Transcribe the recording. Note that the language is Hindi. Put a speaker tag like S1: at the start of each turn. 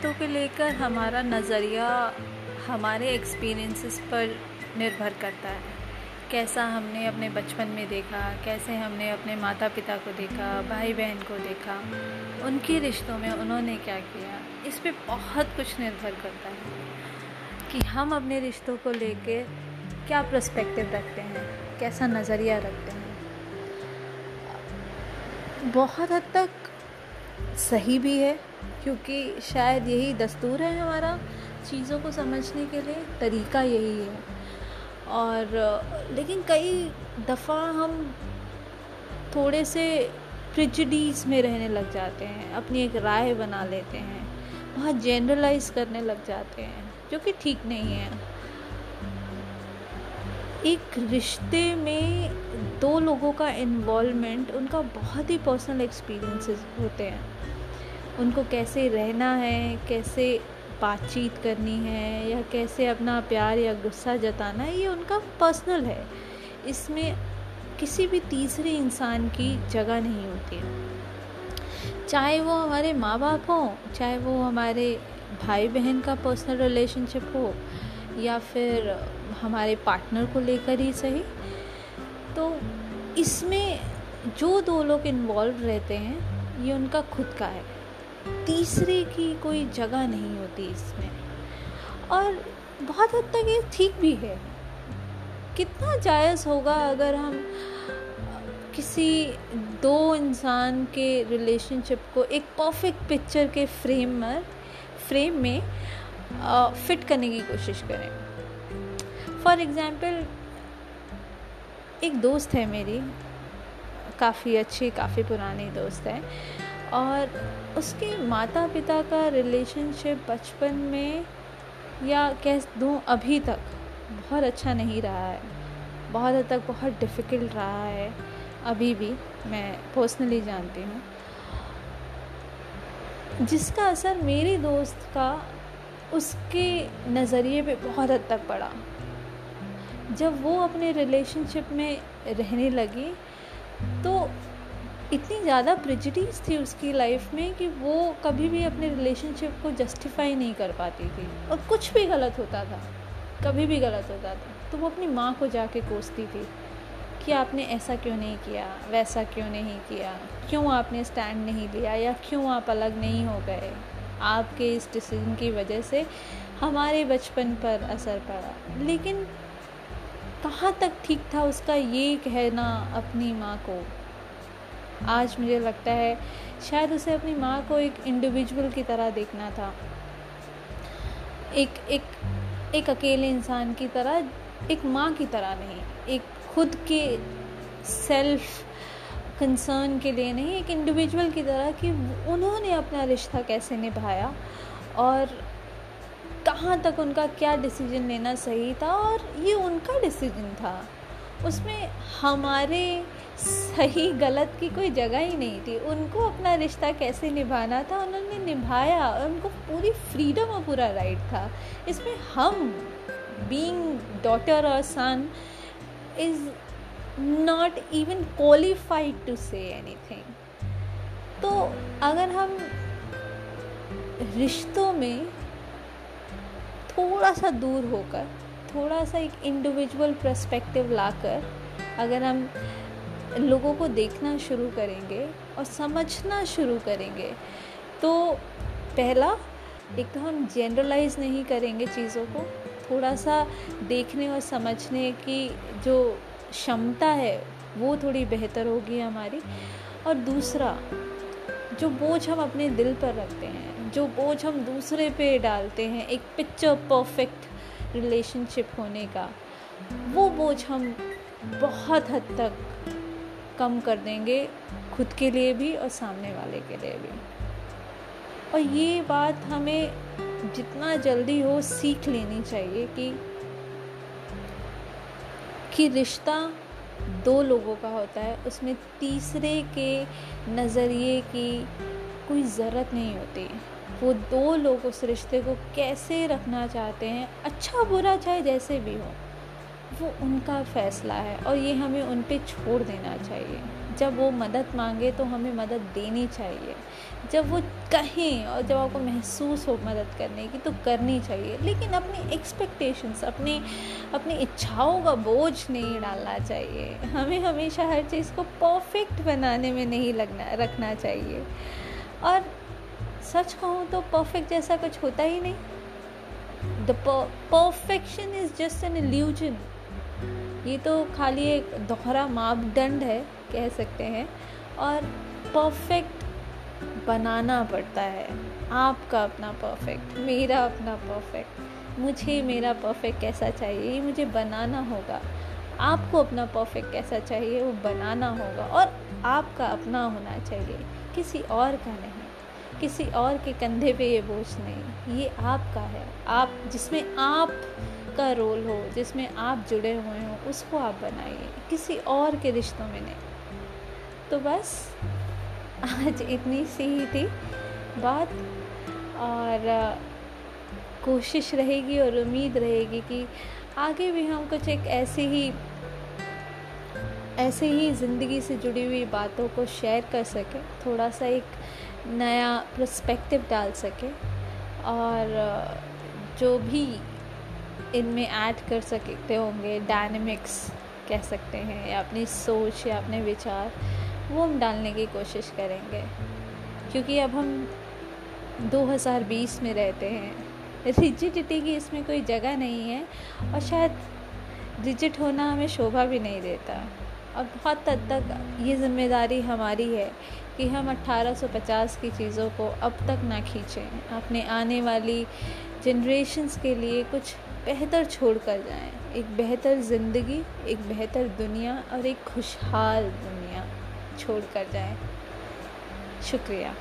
S1: रिश्तों को लेकर हमारा नज़रिया हमारे एक्सपीरियंसेस पर निर्भर करता है। कैसा हमने अपने बचपन में देखा, कैसे हमने अपने माता पिता को देखा भाई बहन को देखा, उनके रिश्तों में उन्होंने क्या किया, इस पर बहुत कुछ निर्भर करता है कि हम अपने रिश्तों को लेकर क्या प्रस्पेक्टिव रखते हैं, कैसा नज़रिया रखते हैं। बहुत हद तक सही भी है, क्योंकि शायद यही दस्तूर है हमारा चीज़ों को समझने के लिए, तरीका यही है। और, लेकिन कई दफ़ा हम थोड़े से प्रिजडीज में रहने लग जाते हैं, अपनी एक राय बना लेते हैं बहुत जनरलाइज करने लग जाते हैं, जो कि ठीक नहीं है। एक रिश्ते में दो लोगों का इन्वॉलमेंट उनका बहुत ही पर्सनल एक्सपीरियंसेस होते हैं। उनको कैसे रहना है, कैसे बातचीत करनी है, या कैसे अपना प्यार या गुस्सा जताना है ये उनका पर्सनल है। इसमें किसी भी तीसरे इंसान की जगह नहीं होती है। चाहे वो हमारे माँ बाप हों, चाहे वो हमारे भाई बहन का पर्सनल रिलेशनशिप हो, या फिर हमारे पार्टनर को लेकर ही सही। तो इसमें जो दो लोग इन्वॉल्व रहते हैं, ये उनका खुद का है। तीसरे की कोई जगह नहीं होती इसमें। और बहुत हद तक ये ठीक भी है। कितना जायज़ होगा अगर हम किसी दो इंसान के रिलेशनशिप को एक परफेक्ट पिक्चर के फ्रेम में फ्रेम में फिट करने की कोशिश करें। फॉर एग्ज़ाम्पल एक दोस्त है मेरी, काफ़ी अच्छी, काफ़ी पुरानी दोस्त है, और उसके माता पिता का रिलेशनशिप बचपन में या कह दूँ अभी तक बहुत अच्छा नहीं रहा है। बहुत हद तक बहुत डिफ़िकल्ट रहा है, अभी भी मैं पर्सनली जानती हूँ। जिसका असर मेरी दोस्त का, उसके नज़रिए पे बहुत हद तक पड़ा। जब वो अपने रिलेशनशिप में रहने लगी तो इतनी ज़्यादा प्रिजिटीज थी उसकी लाइफ में कि वो कभी भी अपने रिलेशनशिप को जस्टिफाई नहीं कर पाती थी। और कुछ भी गलत होता था, कभी भी गलत होता था तो वो अपनी माँ को जाके कोसती थी कि आपने ऐसा क्यों नहीं किया, वैसा क्यों नहीं किया, क्यों आपने स्टैंड नहीं लिया या क्यों आप अलग नहीं हो गए? आपके इस डिसीज़न की वजह से हमारे बचपन पर असर पड़ा। लेकिन कहाँ तक ठीक था उसका ये कहना अपनी माँ को? आज मुझे लगता है शायद उसे अपनी माँ को एक इंडिविजुअल की तरह देखना था। एक एक एक अकेले इंसान की तरह, एक माँ की तरह नहीं, एक खुद के सेल्फ कंसर्न के लिए नहीं, एक इंडिविजुअल की तरह कि उन्होंने अपना रिश्ता कैसे निभाया। और कहाँ तक उनका क्या डिसीज़न लेना सही था और ये उनका डिसीज़न था। उसमें हमारे सही गलत की कोई जगह ही नहीं थी। उनको अपना रिश्ता कैसे निभाना था, उन्होंने निभाया और उनको पूरी फ्रीडम और पूरा राइट था। इसमें हम बीइंग डॉटर और son is not even qualified to say anything तो अगर हम रिश्तों में थोड़ा सा दूर होकर थोड़ा सा एक इंडिविजुअल पर्सपेक्टिव लाकर, अगर हम लोगों को देखना शुरू करेंगे और समझना शुरू करेंगे तो पहला, एक तो हम जनरलाइज नहीं करेंगे चीज़ों को थोड़ा सा देखने और समझने की जो क्षमता है, वो थोड़ी बेहतर होगी हमारी। और दूसरा, जो बोझ हम अपने दिल पर रखते हैं जो बोझ हम दूसरे पे डालते हैं, एक पिक्चर परफेक्ट रिलेशनशिप होने का, वो बोझ हम बहुत हद तक कम कर देंगे खुद के लिए भी और सामने वाले के लिए भी। और ये बात हमें जितना जल्दी हो सीख लेनी चाहिए कि कि रिश्ता दो लोगों का होता है, उसमें तीसरे के नज़रिए की कोई ज़रूरत नहीं होती। वो दो लोग उस रिश्ते को कैसे रखना चाहते हैं अच्छा बुरा चाहे जैसे भी हो, वो उनका फ़ैसला है और ये हमें उन पर छोड़ देना चाहिए। जब वो मदद मांगे तो हमें मदद देनी चाहिए। जब वो कहें और जब आपको महसूस हो मदद करने की तो करनी चाहिए। लेकिन अपनी एक्सपेक्टेशंस अपनी अपनी इच्छाओं का बोझ नहीं डालना चाहिए। हमें हमेशा हर चीज़ को परफेक्ट बनाने में नहीं लगना, रखना चाहिए। और सच कहूँ तो परफेक्ट जैसा कुछ होता ही नहीं। The perfection is just an illusion ये तो खाली एक दोहरा मापदंड है, कह सकते हैं। और परफेक्ट बनाना पड़ता है। आपका अपना परफेक्ट मेरा अपना परफेक्ट मुझे मेरा परफेक्ट कैसा चाहिए? ये मुझे बनाना होगा। आपको अपना परफेक्ट कैसा चाहिए, वो बनाना होगा। और आपका अपना होना चाहिए। किसी और का नहीं, किसी और के कंधे पे ये बोझ नहीं। ये आपका है। आप, जिसमें आप का रोल हो, जिसमें आप जुड़े हुए हो, उसको आप बनाइए। किसी और के रिश्तों में नहीं। तो बस, आज इतनी सी ही थी बात और कोशिश रहेगी और उम्मीद रहेगी कि आगे भी हम कुछ एक ऐसी ही ऐसे ही ज़िंदगी से जुड़ी हुई बातों को शेयर कर सकें, थोड़ा सा एक नया प्रस्पेक्टिव डाल सकें और जो भी इनमें ऐड कर सकते होंगे डायनेमिक्स कह सकते हैं या अपनी सोच या अपने विचार, वो हम डालने की कोशिश करेंगे। क्योंकि अब हम 2020 में रहते हैं रिजिडिटी की इसमें कोई जगह नहीं है और शायद रिजिट होना हमें शोभा भी नहीं देता। और बहुत हद तक ये ज़िम्मेदारी हमारी है कि हम 1850 की चीज़ों को अब तक ना खींचें। अपने आने वाली जनरेशन्स के लिए कुछ बेहतर छोड़ कर जाएँ। एक बेहतर ज़िंदगी, एक बेहतर दुनिया और एक खुशहाल दुनिया छोड़ कर जाएँ। शुक्रिया।